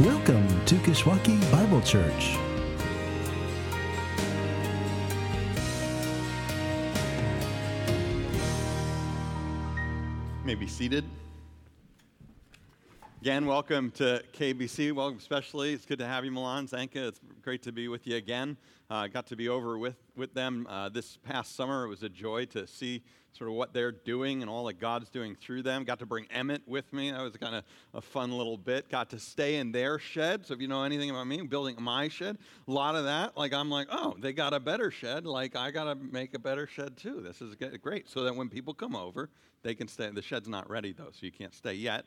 Welcome to Kishwaukee Bible Church. may be seated. Again, welcome to KBC. Welcome, especially. It's good to have you, Milan, Zanka. It's great to be with you again. Uh, got to be over with, with them uh, this past summer. It was a joy to see sort of what they're doing and all that God's doing through them. Got to bring Emmett with me. That was kind of a fun little bit. Got to stay in their shed. So if you know anything about me, building my shed, a lot of that. Like I'm like, oh, they got a better shed. Like I got to make a better shed too. This is great. So that when people come over, they can stay. The shed's not ready though, so you can't stay yet.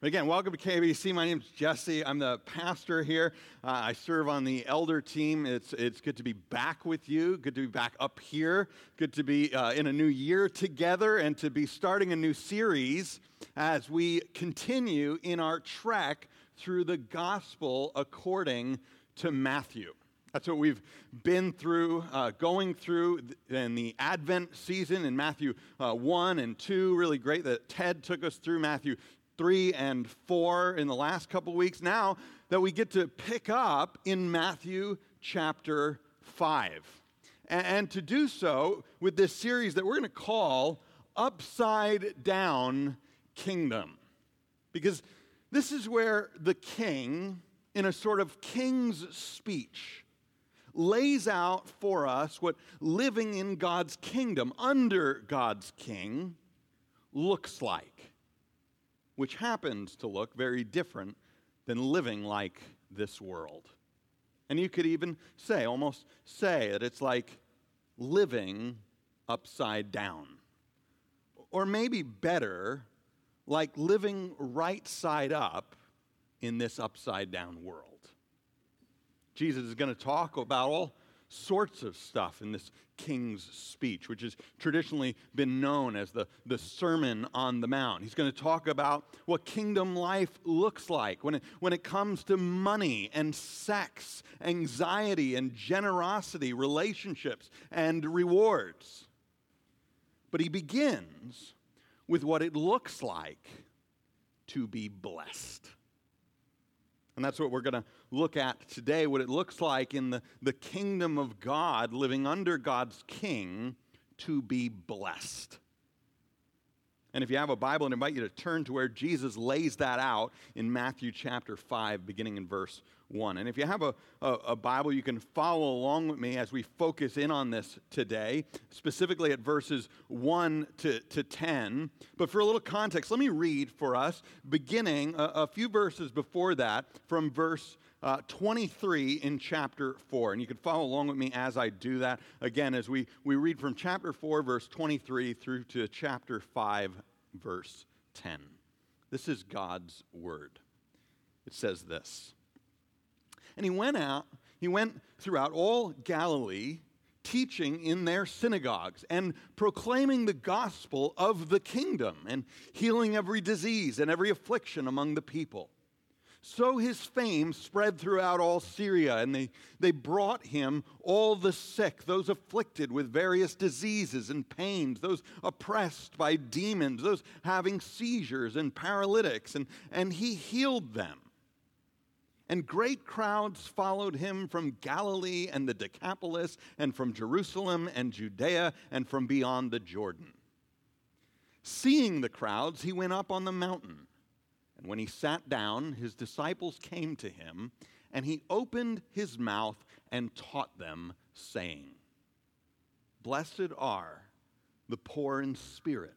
But again, welcome to KBC. My name is Jesse. I'm the pastor here. Uh, I serve on the elder team. It's, it's good to be back with you. Good to be back up here. Good to be uh, in a new year together and to be starting a new series as we continue in our trek through the gospel according to Matthew. That's what we've been through, uh, going through in the Advent season in Matthew uh, 1 and 2. Really great that Ted took us through Matthew 3 and 4 in the last couple weeks. Now that we get to pick up in Matthew chapter 5. And, and to do so with this series that we're going to call Upside Down Kingdom. Because this is where the king, in a sort of king's speech, lays out for us what living in God's kingdom, under God's king, looks like which happens to look very different than living like this world. And you could even say, almost say, that it's like living upside down. Or maybe better, like living right side up in this upside down world. Jesus is going to talk about all sorts of stuff in this king's speech, which has traditionally been known as the, the Sermon on the Mount. He's going to talk about what kingdom life looks like when it, when it comes to money and sex, anxiety and generosity, relationships and rewards. But he begins with what it looks like to be blessed. And that's what we're going to look at today what it looks like in the, the kingdom of God, living under God's king, to be blessed. And if you have a Bible, I invite you to turn to where Jesus lays that out in Matthew chapter 5, beginning in verse 1. And if you have a, a, a, Bible, you can follow along with me as we focus in on this today, specifically at verses 1 to, to 10. But for a little context, let me read for us, beginning a, a few verses before that, from verse uh, 23 in chapter 4. And you can follow along with me as I do that. Again, as we, we read from chapter 4, verse 23 through to chapter 5, verse 10. This is God's word. It says this And he went out, he went throughout all Galilee teaching in their synagogues and proclaiming the gospel of the kingdom and healing every disease and every affliction among the people. So his fame spread throughout all Syria, and they, they brought him all the sick, those afflicted with various diseases and pains, those oppressed by demons, those having seizures and paralytics, and, and he healed them. And great crowds followed him from Galilee and the Decapolis, and from Jerusalem and Judea, and from beyond the Jordan. Seeing the crowds, he went up on the mountain. And when he sat down, his disciples came to him, and he opened his mouth and taught them, saying, Blessed are the poor in spirit,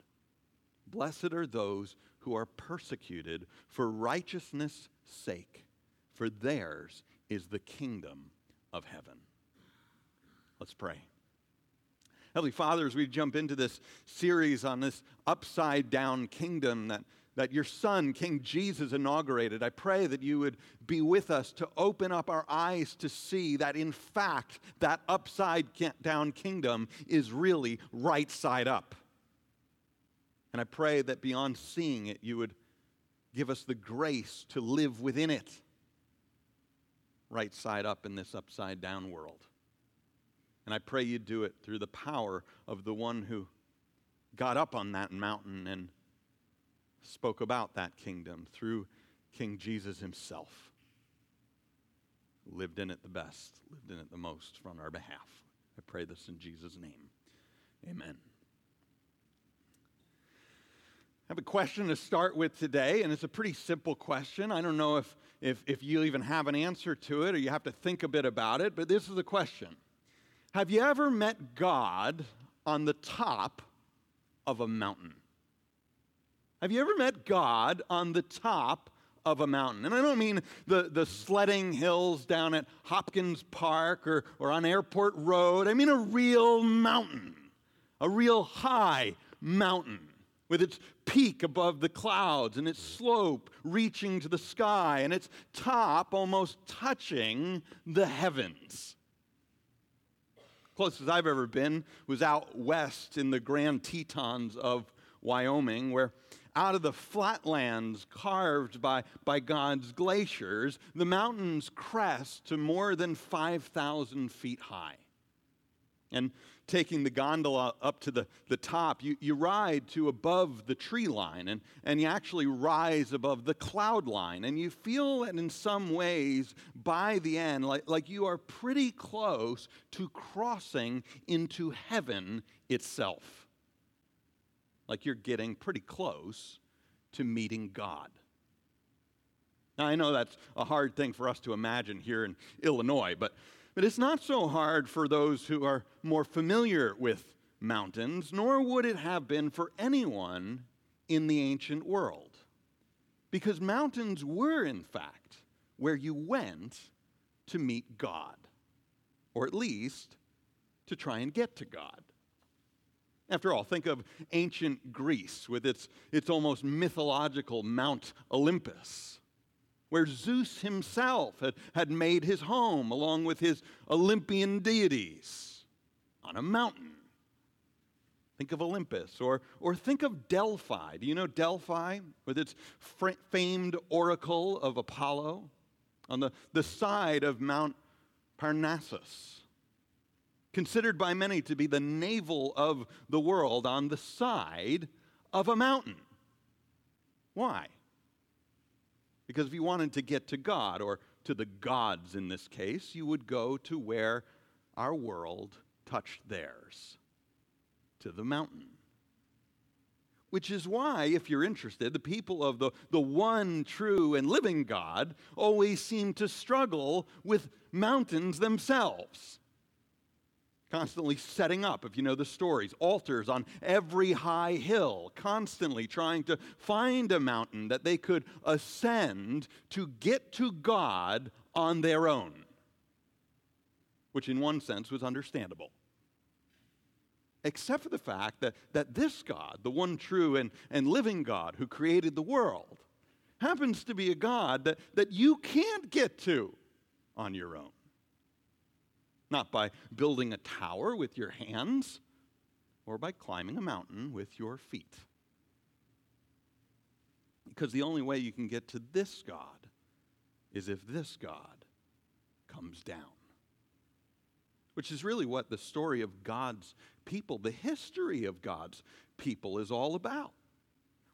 Blessed are those who are persecuted for righteousness' sake, for theirs is the kingdom of heaven. Let's pray. Heavenly Father, as we jump into this series on this upside down kingdom that that your son, King Jesus, inaugurated. I pray that you would be with us to open up our eyes to see that, in fact, that upside down kingdom is really right side up. And I pray that beyond seeing it, you would give us the grace to live within it, right side up in this upside down world. And I pray you do it through the power of the one who got up on that mountain and spoke about that kingdom through King Jesus himself. Lived in it the best, lived in it the most on our behalf. I pray this in Jesus' name. Amen. I have a question to start with today, and it's a pretty simple question. I don't know if, if, if you even have an answer to it or you have to think a bit about it, but this is the question Have you ever met God on the top of a mountain? Have you ever met God on the top of a mountain? And I don't mean the, the sledding hills down at Hopkins Park or, or on Airport Road. I mean a real mountain, a real high mountain with its peak above the clouds and its slope reaching to the sky and its top almost touching the heavens. Closest I've ever been was out west in the Grand Tetons of Wyoming, where out of the flatlands carved by, by God's glaciers, the mountains crest to more than 5,000 feet high. And taking the gondola up to the, the top, you, you ride to above the tree line and, and you actually rise above the cloud line. And you feel that in some ways, by the end, like, like you are pretty close to crossing into heaven itself like you're getting pretty close to meeting God. Now, I know that's a hard thing for us to imagine here in Illinois, but, but it's not so hard for those who are more familiar with mountains, nor would it have been for anyone in the ancient world. Because mountains were, in fact, where you went to meet God, or at least to try and get to God. After all, think of ancient Greece with its, its almost mythological Mount Olympus, where Zeus himself had, had made his home along with his Olympian deities on a mountain. Think of Olympus, or, or think of Delphi. Do you know Delphi with its famed oracle of Apollo on the, the side of Mount Parnassus? considered by many to be the navel of the world on the side of a mountain. Why? Because if you wanted to get to God, or to the gods in this case, you would go to where our world touched theirs, to the mountain. Which is why, if you're interested, the people of the, the one true and living God always seem to struggle with mountains themselves constantly setting up, if you know the stories, altars on every high hill, constantly trying to find a mountain that they could ascend to get to God on their own, which in one sense was understandable. Except for the fact that, that this God, the one true and, and living God who created the world, happens to be a God that, that you can't get to on your own not by building a tower with your hands or by climbing a mountain with your feet. Because the only way you can get to this God is if this God comes down. Which is really what the story of God's people, the history of God's people, is all about.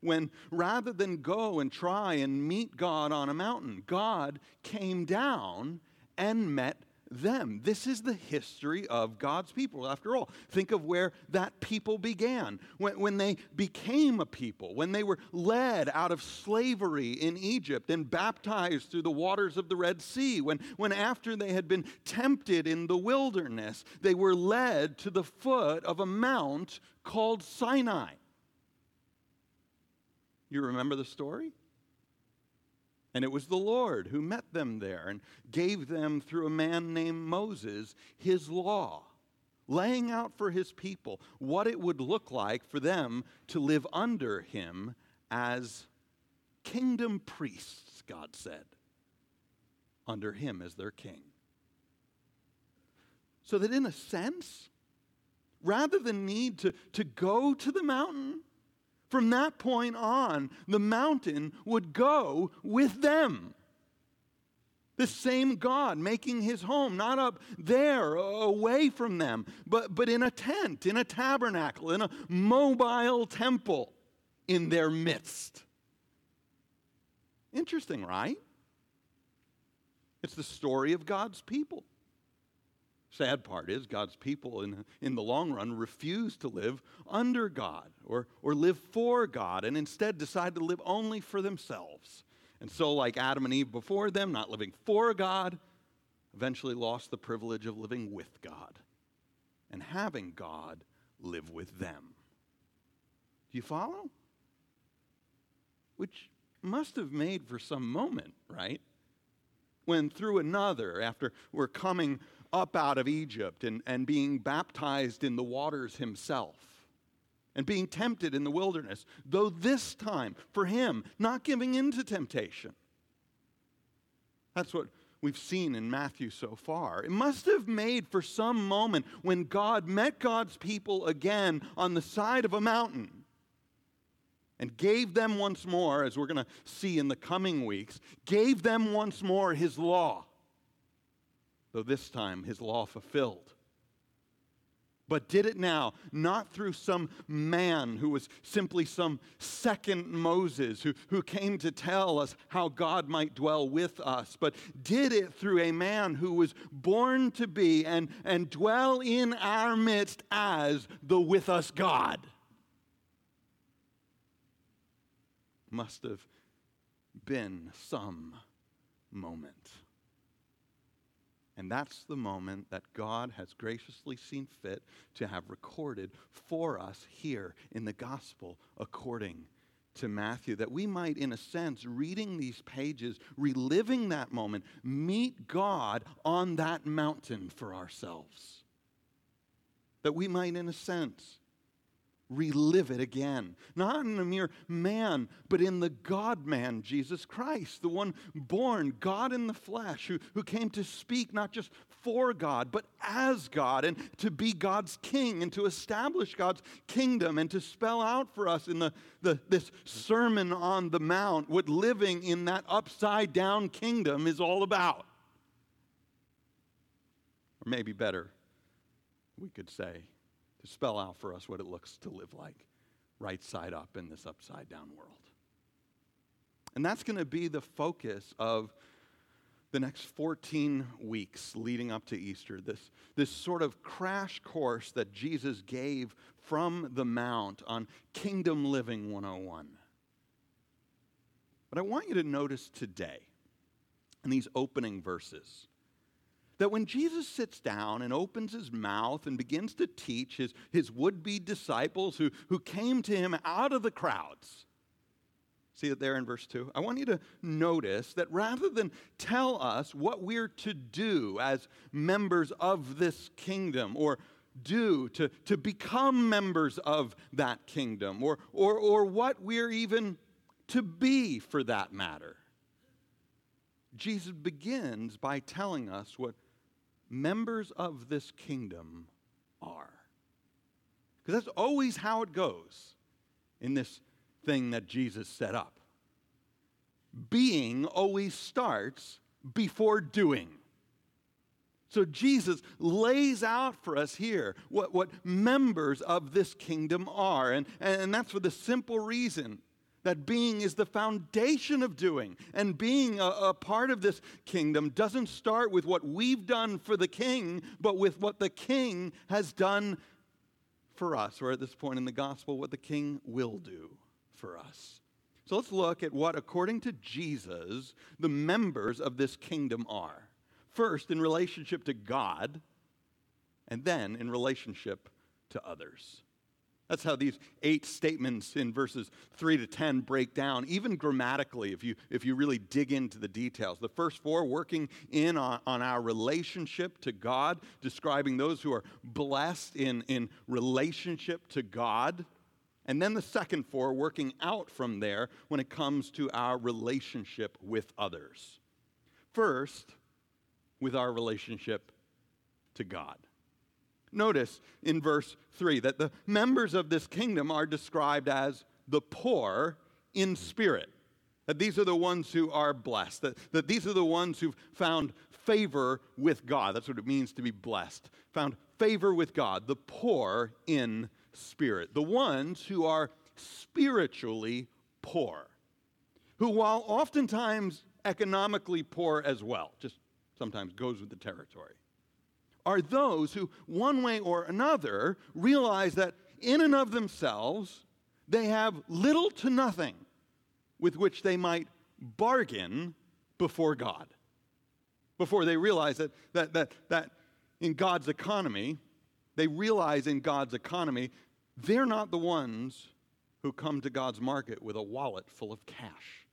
When rather than go and try and meet God on a mountain, God came down and met them. This is the history of God's people. After all, think of where that people began. When, when they became a people, when they were led out of slavery in Egypt and baptized through the waters of the Red Sea, when, when after they had been tempted in the wilderness, they were led to the foot of a mount called Sinai. You remember the story? And it was the Lord who met them there and gave them, through a man named Moses, his law, laying out for his people what it would look like for them to live under him as kingdom priests, God said, under him as their king. So that in a sense, rather than need to, to go to the mountain, from that point on, the mountain would go with them. The same God making his home, not up there away from them, but, but in a tent, in a tabernacle, in a mobile temple in their midst. Interesting, right? It's the story of God's people. Sad part is, God's people in, in the long run refuse to live under God or, or live for God and instead decide to live only for themselves. And so, like Adam and Eve before them, not living for God, eventually lost the privilege of living with God and having God live with them. Do you follow? Which must have made for some moment, right? When through another, after we're coming up out of Egypt and, and being baptized in the waters himself and being tempted in the wilderness, though this time for him, not giving in to temptation. That's what we've seen in Matthew so far. It must have made for some moment when God met God's people again on the side of a mountain and gave them once more, as we're going to see in the coming weeks, gave them once more his law though this time his law fulfilled. But did it now, not through some man who was simply some second Moses who, who came to tell us how God might dwell with us, but did it through a man who was born to be and, and dwell in our midst as the with us God. Must have been some moment. And that's the moment that God has graciously seen fit to have recorded for us here in the gospel according to Matthew, that we might, in a sense, reading these pages, reliving that moment, meet God on that mountain for ourselves. That we might, in a sense, relive it again. Not in a mere man, but in the God man, Jesus Christ, the one born, God in the flesh, who, who came to speak not just for God, but as God, and to be God's king, and to establish God's kingdom, and to spell out for us in the, the, this Sermon on the Mount what living in that upside down kingdom is all about. Or maybe better, we could say, to spell out for us what it looks to live like right side up in this upside down world. And that's going to be the focus of the next 14 weeks leading up to Easter, this, this sort of crash course that Jesus gave from the Mount on Kingdom Living 101. But I want you to notice today, in these opening verses, that when Jesus sits down and opens his mouth and begins to teach his, his would be disciples who, who came to him out of the crowds, see it there in verse 2? I want you to notice that rather than tell us what we're to do as members of this kingdom or do to, to become members of that kingdom or, or, or what we're even to be for that matter. Jesus begins by telling us what members of this kingdom are. Because that's always how it goes in this thing that Jesus set up. Being always starts before doing. So Jesus lays out for us here what, what members of this kingdom are. And, and that's for the simple reason that being is the foundation of doing. And being a, a, part of this kingdom doesn't start with what we've done for the king, but with what the king has done for us, or at this point in the gospel, what the king will do for us. So let's look at what, according to Jesus, the members of this kingdom are. First, in relationship to God, and then in relationship to others. That's how these eight statements in verses 3 to 10 break down, even grammatically, if you, if you really dig into the details. The first four working in on, on our relationship to God, describing those who are blessed in, in relationship to God. And then the second four, working out from there when it comes to our relationship with others. First, with our relationship to God. Notice in verse 3 that the members of this kingdom are described as the poor in spirit. That these are the ones who are blessed, that, that these are the ones who've found favor with God. That's what it means to be blessed. Found favor with God, the poor in spirit, the ones who are spiritually poor, who, while oftentimes economically poor as well, just sometimes goes with the territory, are those who, one way or another, realize that in and of themselves, they have little to nothing with which they might bargain before God. Before they realize that, that, that, that in God's economy, they realize in God's economy, they're not the ones who come to God's market with a wallet full of cash.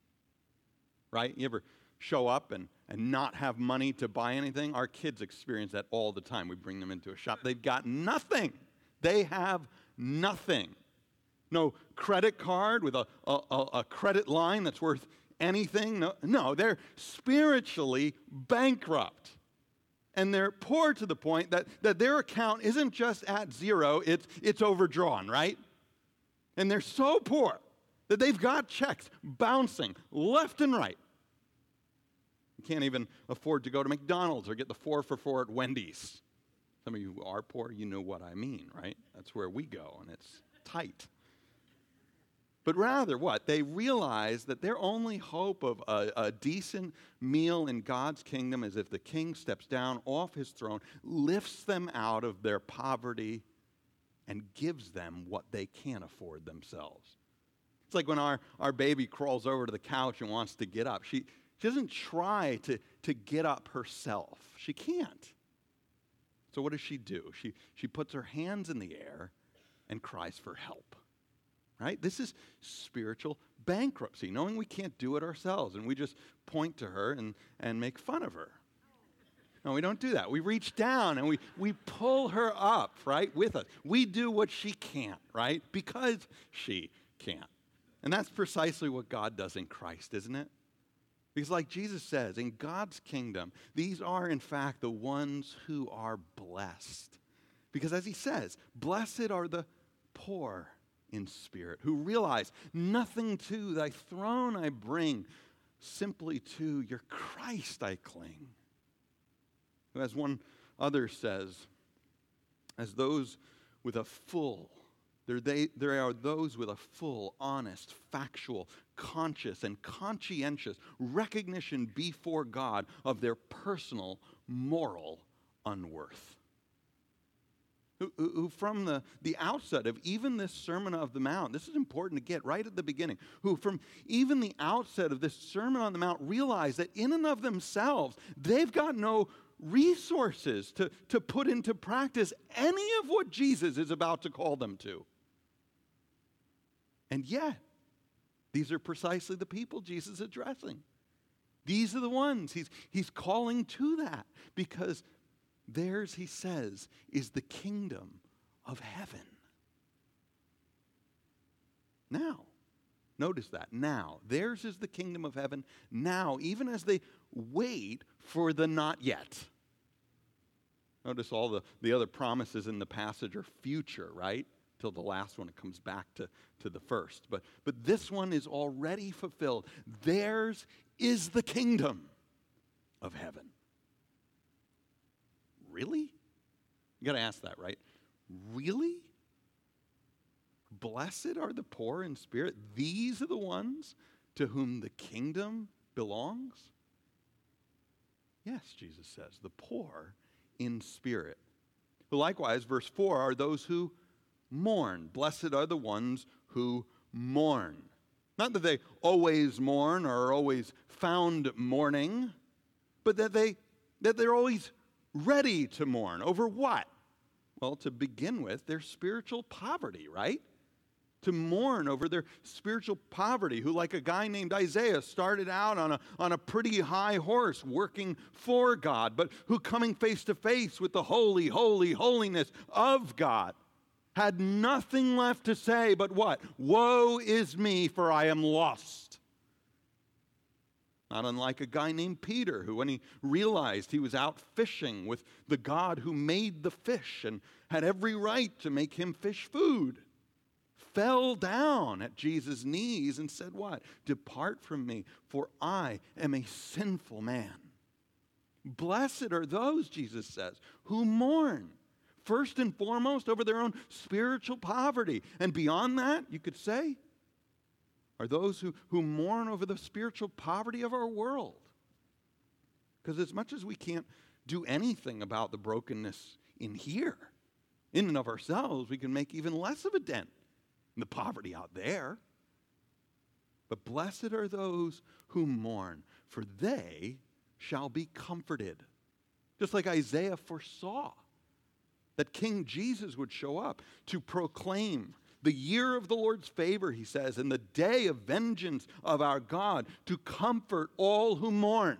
Right? You ever show up and, and not have money to buy anything? Our kids experience that all the time. We bring them into a shop, they've got nothing. They have nothing. No credit card with a, a, a credit line that's worth anything. No, no, they're spiritually bankrupt and they're poor to the point that, that their account isn't just at zero, it's, it's overdrawn, right? And they're so poor that they've got checks bouncing left and right. Can't even afford to go to McDonald's or get the four for four at Wendy's. Some of you are poor, you know what I mean, right? That's where we go, and it's tight. But rather, what? They realize that their only hope of a, a, decent meal in God's kingdom is if the king steps down off his throne, lifts them out of their poverty, and gives them what they can't afford themselves. It's like when our, our baby crawls over to the couch and wants to get up. She, she doesn't try to, to get up herself, she can't. So, what does she do? She, she puts her hands in the air and cries for help right? This is spiritual bankruptcy, knowing we can't do it ourselves and we just point to her and, and make fun of her. No, we don't do that. We reach down and we, we pull her up, right, with us. We do what she can't, right, because she can't. And that's precisely what God does in Christ, isn't it? Because, like Jesus says, in God's kingdom, these are, in fact, the ones who are blessed. Because, as he says, blessed are the poor in spirit, who realize nothing to thy throne I bring, simply to your Christ I cling. As one other says, as those with a full, there, they, there are those with a full, honest, factual, conscious, and conscientious recognition before God of their personal moral unworth who, who, from the, the outset of even this Sermon of the Mount, this is important to get right at the beginning, who from even the outset of this Sermon on the Mount realize that in and of themselves, they've got no resources to, to put into practice any of what Jesus is about to call them to. And yet, these are precisely the people Jesus is addressing. These are the ones he's, he's calling to that because Theirs, he says, is the kingdom of heaven. Now, notice that. Now, theirs is the kingdom of heaven. Now, even as they wait for the not yet. Notice all the, the other promises in the passage are future, right? The last one, it comes back to, to the first. But, but this one is already fulfilled. Theirs is the kingdom of heaven. Really? You got to ask that, right? Really? Blessed are the poor in spirit. These are the ones to whom the kingdom belongs? Yes, Jesus says, the poor in spirit. Likewise, verse 4 are those who mourn. Blessed are the ones who mourn. Not that they always mourn or are always found mourning, but that, they, that they're always ready to mourn. Over what? Well, to begin with, their spiritual poverty, right? To mourn over their spiritual poverty, who, like a guy named Isaiah, started out on a, on a pretty high horse working for God, but who coming face to face with the holy, holy, holiness of God had nothing left to say but what? Woe is me, for I am lost. Not unlike a guy named Peter, who, when he realized he was out fishing with the God who made the fish and had every right to make him fish food, fell down at Jesus' knees and said, What? Depart from me, for I am a sinful man. Blessed are those, Jesus says, who mourn, first and foremost over their own spiritual poverty. And beyond that, you could say, are those who, who mourn over the spiritual poverty of our world. Because as much as we can't do anything about the brokenness in here, in and of ourselves, we can make even less of a dent in the poverty out there. But blessed are those who mourn, for they shall be comforted. Just like Isaiah foresaw that King Jesus would show up to proclaim the year of the Lord's favor, he says, and the day of vengeance of our God to comfort all who mourn.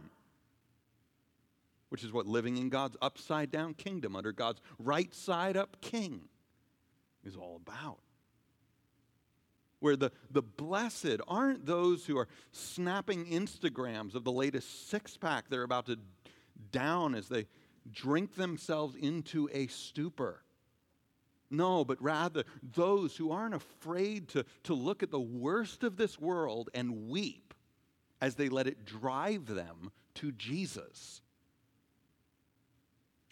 Which is what living in God's upside down kingdom under God's right side up king is all about. Where the, the blessed aren't those who are snapping Instagrams of the latest six pack they're about to down as they drink themselves into a stupor no, but rather those who aren't afraid to, to look at the worst of this world and weep as they let it drive them to Jesus.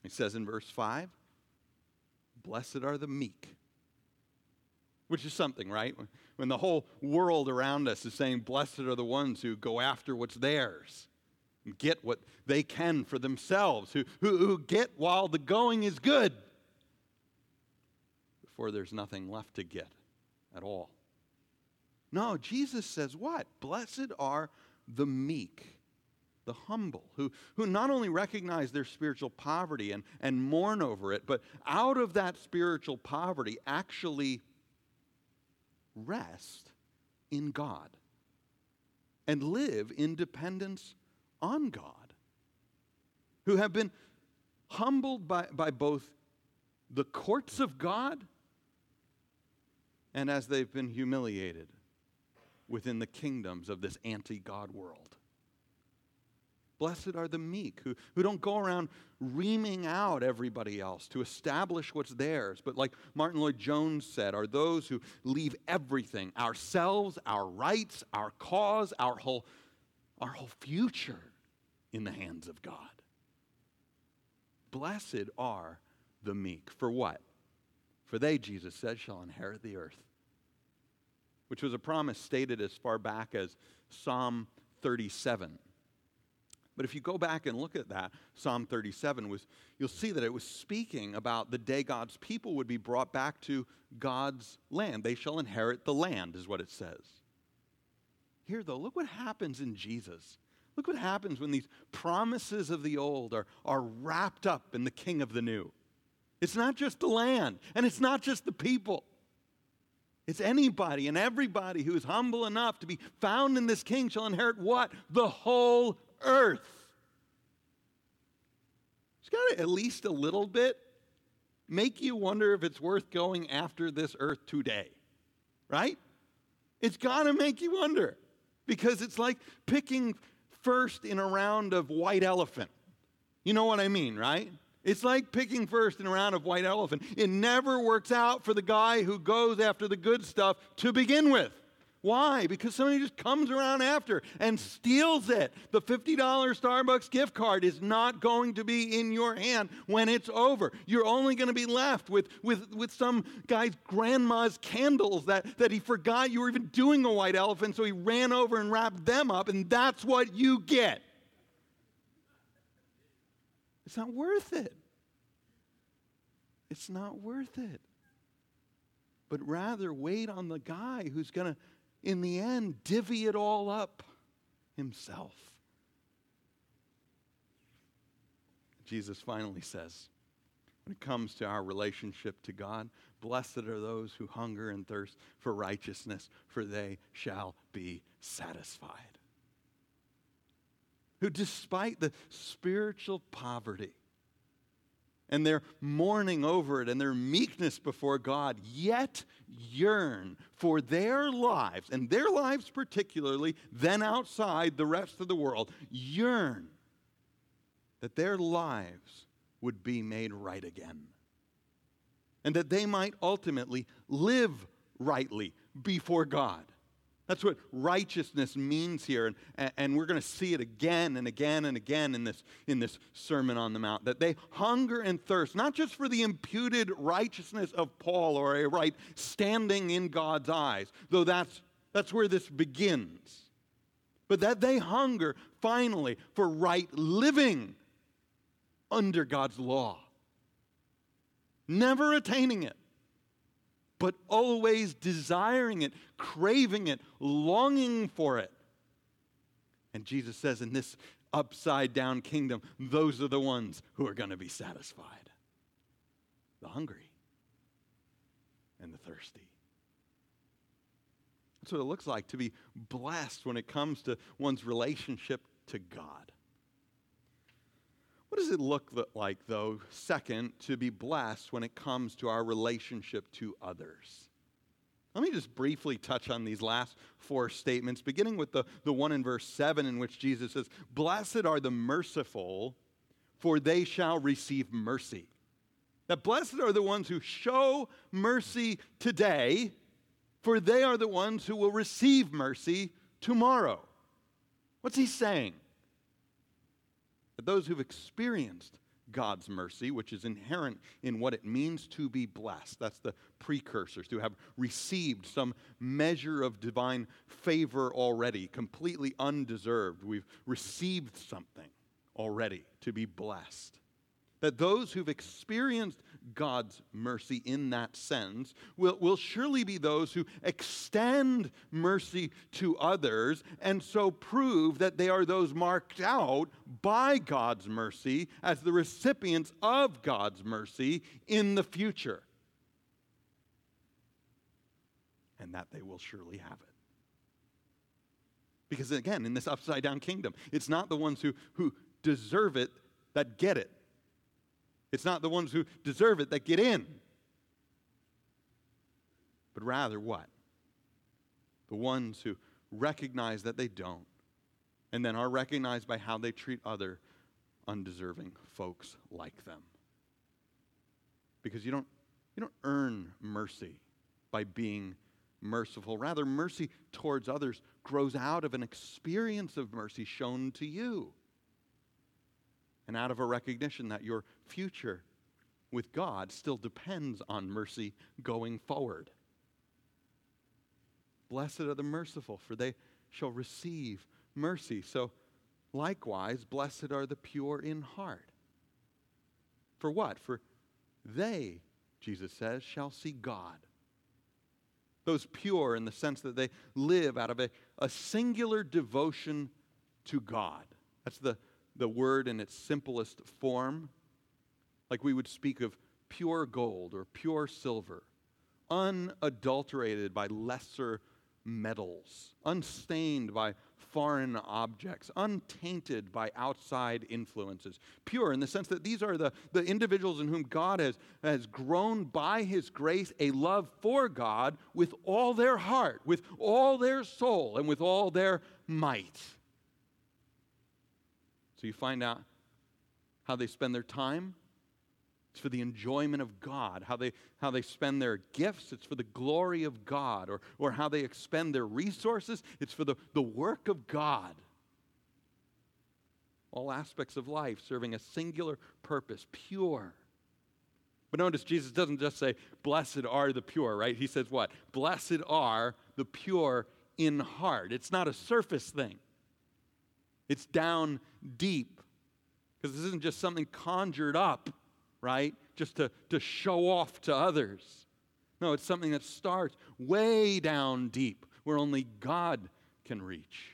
He says in verse 5 Blessed are the meek. Which is something, right? When the whole world around us is saying, Blessed are the ones who go after what's theirs, get what they can for themselves, who, who, who get while the going is good before there's nothing left to get at all. No, Jesus says what? Blessed are the meek, the humble, who, who not only recognize their spiritual poverty and, and mourn over it, but out of that spiritual poverty actually rest in God and live in dependence on God. Who have been humbled by, by both the courts of God and as they've been humiliated within the kingdoms of this anti God world. Blessed are the meek who, who don't go around reaming out everybody else to establish what's theirs, but like Martyn Lloyd-Jones said, are those who leave everything ourselves, our rights, our cause, our whole, our whole future in the hands of God. Blessed are the meek. For what? For they, Jesus said, shall inherit the earth. Which was a promise stated as far back as Psalm 37. But if you go back and look at that, Psalm 37 was, you'll see that it was speaking about the day God's people would be brought back to God's land. They shall inherit the land, is what it says. Here, though, look what happens in Jesus. Look what happens when these promises of the old are, are wrapped up in the King of the new. It's not just the land, and it's not just the people. It's anybody and everybody who is humble enough to be found in this king shall inherit what? The whole earth. It's got at least a little bit make you wonder if it's worth going after this earth today, right? It's got to make you wonder because it's like picking first in a round of white elephant. You know what I mean, right? It's like picking first in a round of white elephant. It never works out for the guy who goes after the good stuff to begin with. Why? Because somebody just comes around after and steals it. The $50 Starbucks gift card is not going to be in your hand when it's over. You're only going to be left with, with, with some guy's grandma's candles that, that he forgot you were even doing a white elephant, so he ran over and wrapped them up, and that's what you get. It's not worth it. It's not worth it. But rather wait on the guy who's going to, in the end, divvy it all up himself. Jesus finally says, when it comes to our relationship to God, blessed are those who hunger and thirst for righteousness, for they shall be satisfied who, despite the spiritual poverty and their mourning over it and their meekness before God, yet yearn for their lives, and their lives particularly, then outside the rest of the world, yearn that their lives would be made right again. And that they might ultimately live rightly before God. That's what righteousness means here. And, and we're going to see it again and again and again in this, in this Sermon on the Mount. That they hunger and thirst, not just for the imputed righteousness of Paul or a right standing in God's eyes, though that's, that's where this begins, but that they hunger finally for right living under God's law, never attaining it but always desiring it, craving it, longing for it. And Jesus says, in this upside down kingdom, those are the ones who are going to be satisfied the hungry and the thirsty. That's what it looks like to be blessed when it comes to one's relationship to God. What does it look like, though, second, to be blessed when it comes to our relationship to others? Let me just briefly touch on these last four statements, beginning with the, the one in verse 7, in which Jesus says, Blessed are the merciful, for they shall receive mercy. That blessed are the ones who show mercy today, for they are the ones who will receive mercy tomorrow. What's he saying? That those who've experienced God's mercy, which is inherent in what it means to be blessed. That's the precursors, to have received some measure of divine favor already, completely undeserved. We've received something already to be blessed that those who've experienced God's mercy in that sense will, will surely be those who extend mercy to others and so prove that they are those marked out by God's mercy as the recipients of God's mercy in the future. And that they will surely have it. Because again, in this upside down kingdom, it's not the ones who, who deserve it that get it. It's not the ones who deserve it that get in, but rather what? The ones who recognize that they don't, and then are recognized by how they treat other undeserving folks like them. Because you don't, you don't earn mercy by being merciful. Rather, mercy towards others grows out of an experience of mercy shown to you and out of a recognition that your future with God still depends on mercy going forward. Blessed are the merciful, for they shall receive mercy. So, likewise, blessed are the pure in heart. For what? For they, Jesus says, shall see God. Those pure in the sense that they live out of a, a singular devotion to God. That's the the word in its simplest form, like we would speak of pure gold or pure silver, unadulterated by lesser metals, unstained by foreign objects, untainted by outside influences, pure in the sense that these are the, the individuals in whom God has, has grown by His grace a love for God with all their heart, with all their soul, and with all their might. So you find out how they spend their time. It's for the enjoyment of God. How they, how they spend their gifts, it's for the glory of God. Or, or how they expend their resources, it's for the, the work of God. All aspects of life serving a singular purpose, pure. But notice Jesus doesn't just say, Blessed are the pure, right? He says what? Blessed are the pure in heart. It's not a surface thing. It's down deep. Because this isn't just something conjured up, right? Just to, to show off to others. No, it's something that starts way down deep where only God can reach.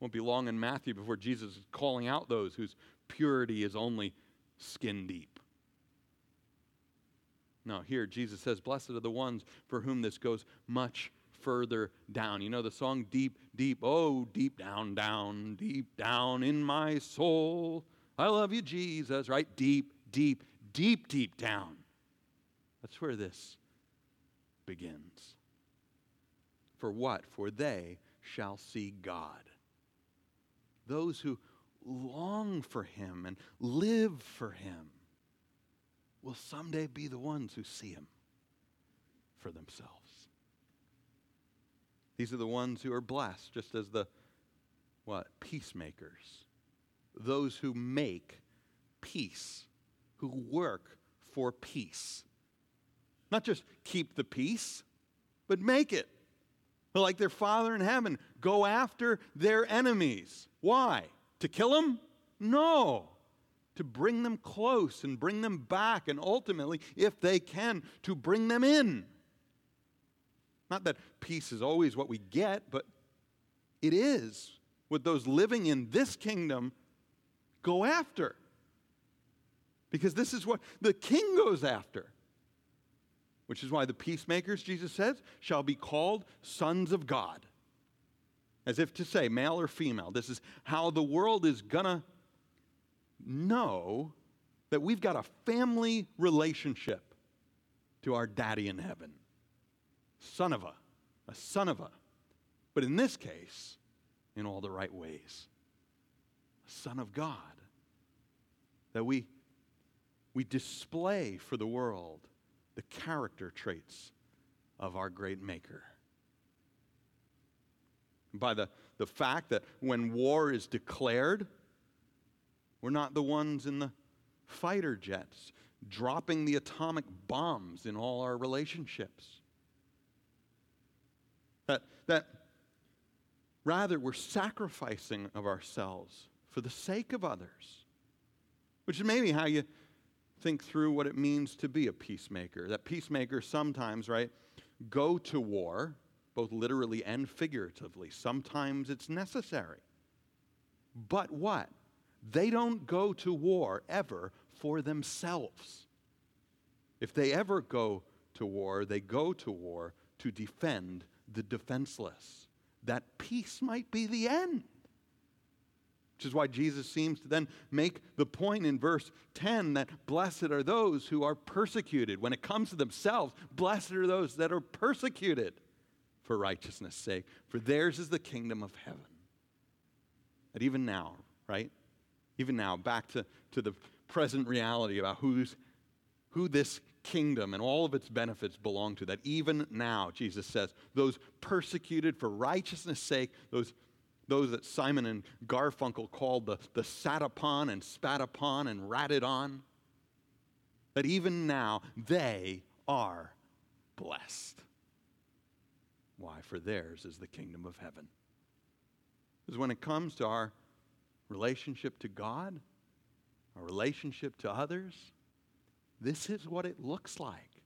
Won't be long in Matthew before Jesus is calling out those whose purity is only skin deep. No, here Jesus says, Blessed are the ones for whom this goes much further down. You know the song Deep, Deep, oh, deep down, down, deep down in my soul. I love you, Jesus, right? Deep, deep, deep, deep down. That's where this begins. For what? For they shall see God. Those who long for Him and live for Him will someday be the ones who see Him for themselves. These are the ones who are blessed, just as the what? Peacemakers. Those who make peace, who work for peace. Not just keep the peace, but make it. Like their Father in heaven, go after their enemies. Why? To kill them? No. To bring them close and bring them back, and ultimately, if they can, to bring them in. Not that peace is always what we get, but it is what those living in this kingdom go after. Because this is what the king goes after. Which is why the peacemakers, Jesus says, shall be called sons of God. As if to say, male or female. This is how the world is to know that we've got a family relationship to our daddy in heaven son of a, a son of a. But in this case, in all the right ways. A son of God. That we, we display for the world the character traits of our great Maker. By the, the fact that when war is declared, we're not the ones in the fighter jets dropping the atomic bombs in all our relationships. That, that rather we're sacrificing of ourselves for the sake of others, which is maybe how you think through what it means to be a peacemaker. That peacemakers sometimes, right, go to war, both literally and figuratively. Sometimes it's necessary. But what? They don't go to war ever for themselves. If they ever go to war, they go to war to defend the defenseless, that peace might be the end. Which is why Jesus seems to then make the point in verse 10 that blessed are those who are persecuted. When it comes to themselves, blessed are those that are persecuted for righteousness' sake, for theirs is the kingdom of heaven. And even now, right? Even now, back to, to the present reality about who's, who this kingdom and all of its benefits belong to. That even now, Jesus says, those persecuted for righteousness' sake, those, those that Simon and Garfunkel called the, the sat upon and spat upon and ratted on, that even now they are blessed. Why? For theirs is the kingdom of heaven. Because when it comes to our relationship to God, our relationship to others, this is what it looks like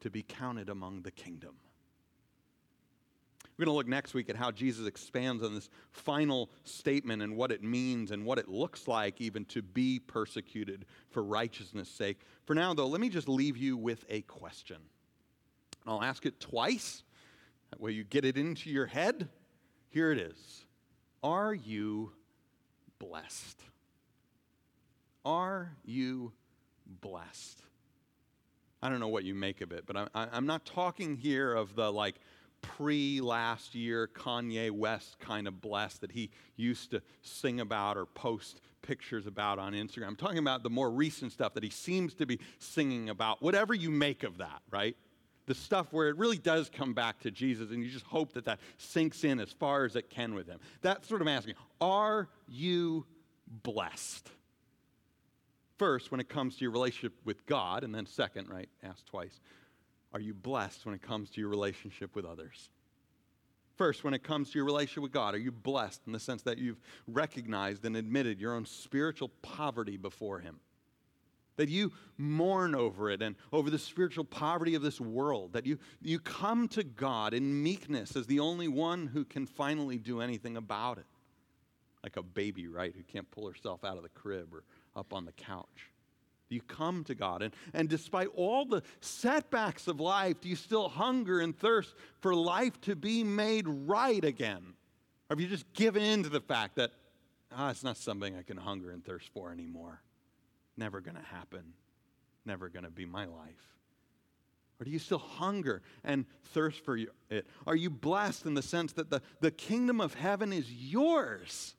to be counted among the kingdom. We're going to look next week at how Jesus expands on this final statement and what it means and what it looks like even to be persecuted for righteousness' sake. For now, though, let me just leave you with a question. I'll ask it twice. That way you get it into your head. Here it is Are you blessed? Are you blessed. I don't know what you make of it, but I, am not talking here of the like pre last year Kanye West kind of blessed that he used to sing about or post pictures about on Instagram. I'm talking about the more recent stuff that he seems to be singing about, whatever you make of that, right? The stuff where it really does come back to Jesus and you just hope that that sinks in as far as it can with him. That's sort of asking, are you blessed? First, when it comes to your relationship with God, and then second, right, ask twice, are you blessed when it comes to your relationship with others? First, when it comes to your relationship with God, are you blessed in the sense that you've recognized and admitted your own spiritual poverty before Him? That you mourn over it and over the spiritual poverty of this world. That you, you come to God in meekness as the only one who can finally do anything about it. Like a baby, right, who can't pull herself out of the crib or up on the couch? Do you come to God? And, and despite all the setbacks of life, do you still hunger and thirst for life to be made right again? Or have you just given in to the fact that ah, it's not something I can hunger and thirst for anymore. Never going to happen. Never going to be my life. Or do you still hunger and thirst for it? Are you blessed in the sense that the, the kingdom of heaven is yours?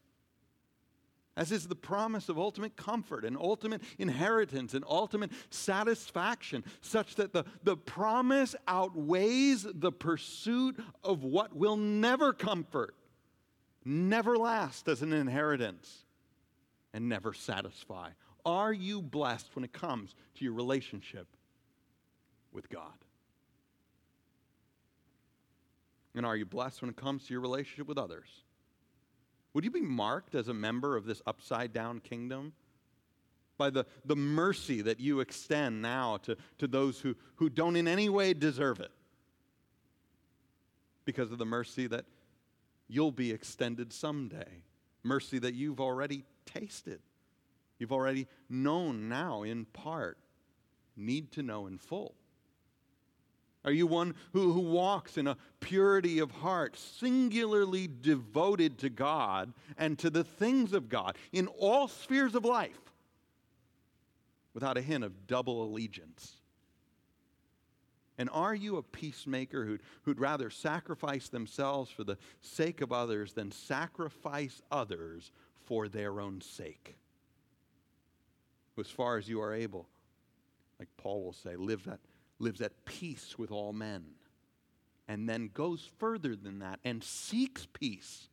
As is the promise of ultimate comfort and ultimate inheritance and ultimate satisfaction, such that the, the promise outweighs the pursuit of what will never comfort, never last as an inheritance, and never satisfy. Are you blessed when it comes to your relationship with God? And are you blessed when it comes to your relationship with others? Would you be marked as a member of this upside down kingdom? By the, the mercy that you extend now to, to those who, who don't in any way deserve it. Because of the mercy that you'll be extended someday. Mercy that you've already tasted. You've already known now in part, need to know in full. Are you one who, who walks in a purity of heart, singularly devoted to God and to the things of God in all spheres of life, without a hint of double allegiance? And are you a peacemaker who'd, who'd rather sacrifice themselves for the sake of others than sacrifice others for their own sake? As far as you are able, like Paul will say, live that lives at peace with all men, and then goes further than that and seeks peace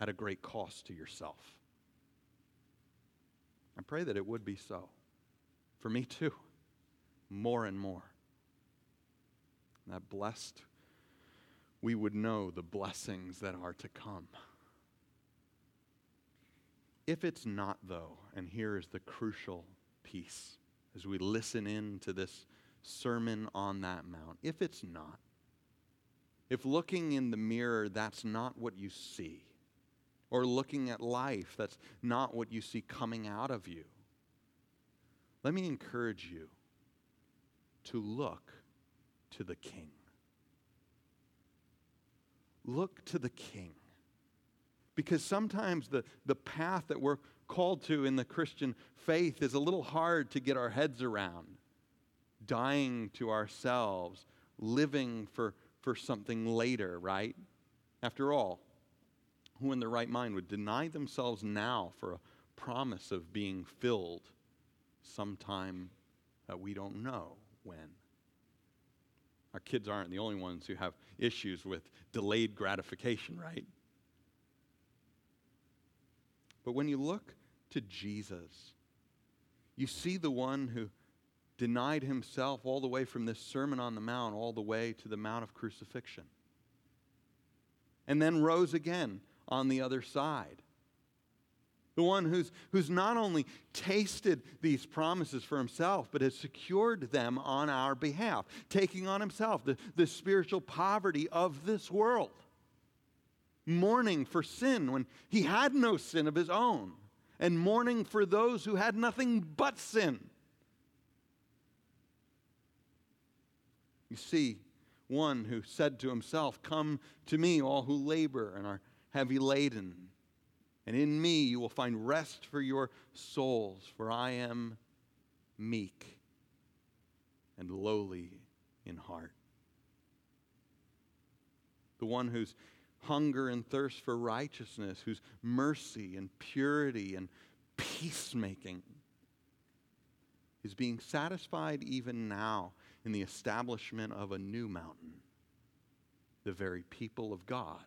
at a great cost to yourself. I pray that it would be so. For me too, more and more. That blessed we would know the blessings that are to come. If it's not, though, and here is the crucial piece as we listen in to this Sermon on that Mount. If it's not, if looking in the mirror, that's not what you see, or looking at life, that's not what you see coming out of you, let me encourage you to look to the King. Look to the King. Because sometimes the, the path that we're called to in the Christian faith is a little hard to get our heads around dying to ourselves, living for, for something later, right? After all, who in their right mind would deny themselves now for a promise of being filled sometime that we don't know when? Our kids aren't the only ones who have issues with delayed gratification, right? But when you look to Jesus, you see the one who denied himself all the way from this Sermon on the Mount, all the way to the Mount of Crucifixion. And then rose again on the other side. The one who's, who's not only tasted these promises for himself, but has secured them on our behalf, taking on himself the, the spiritual poverty of this world, mourning for sin when he had no sin of his own, and mourning for those who had nothing but sin You see, one who said to himself, Come to me, all who labor and are heavy laden, and in me you will find rest for your souls, for I am meek and lowly in heart. The one whose hunger and thirst for righteousness, whose mercy and purity and peacemaking is being satisfied even now in the establishment of a new mountain, the very people of God,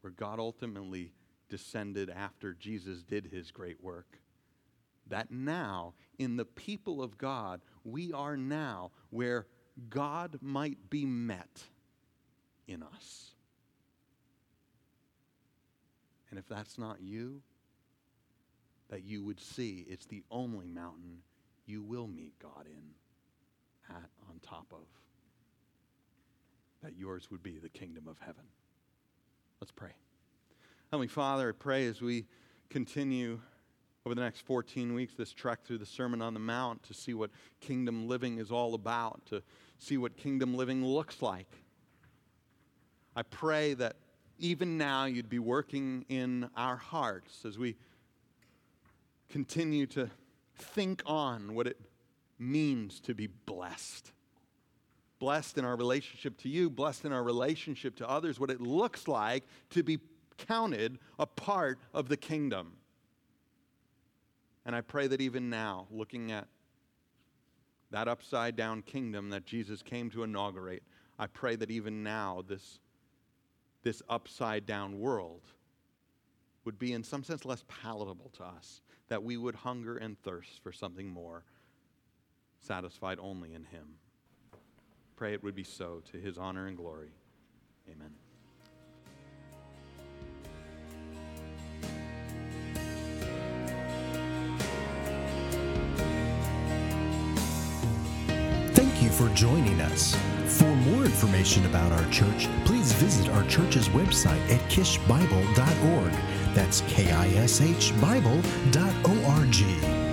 where God ultimately descended after Jesus did his great work. That now, in the people of God, we are now where God might be met in us. And if that's not you, that you would see it's the only mountain you will meet God in on top of. That yours would be the kingdom of heaven. Let's pray. Heavenly Father, I pray as we continue over the next 14 weeks this trek through the Sermon on the Mount to see what kingdom living is all about, to see what kingdom living looks like. I pray that even now you'd be working in our hearts as we continue to think on what it means to be blessed. Blessed in our relationship to you, blessed in our relationship to others, what it looks like to be counted a part of the kingdom. And I pray that even now, looking at that upside down kingdom that Jesus came to inaugurate, I pray that even now, this, this upside down world would be, in some sense, less palatable to us, that we would hunger and thirst for something more, satisfied only in Him. Pray it would be so to His honor and glory. Amen. Thank you for joining us. For more information about our church, please visit our church's website at kishbible.org. That's K I S H Bible.org.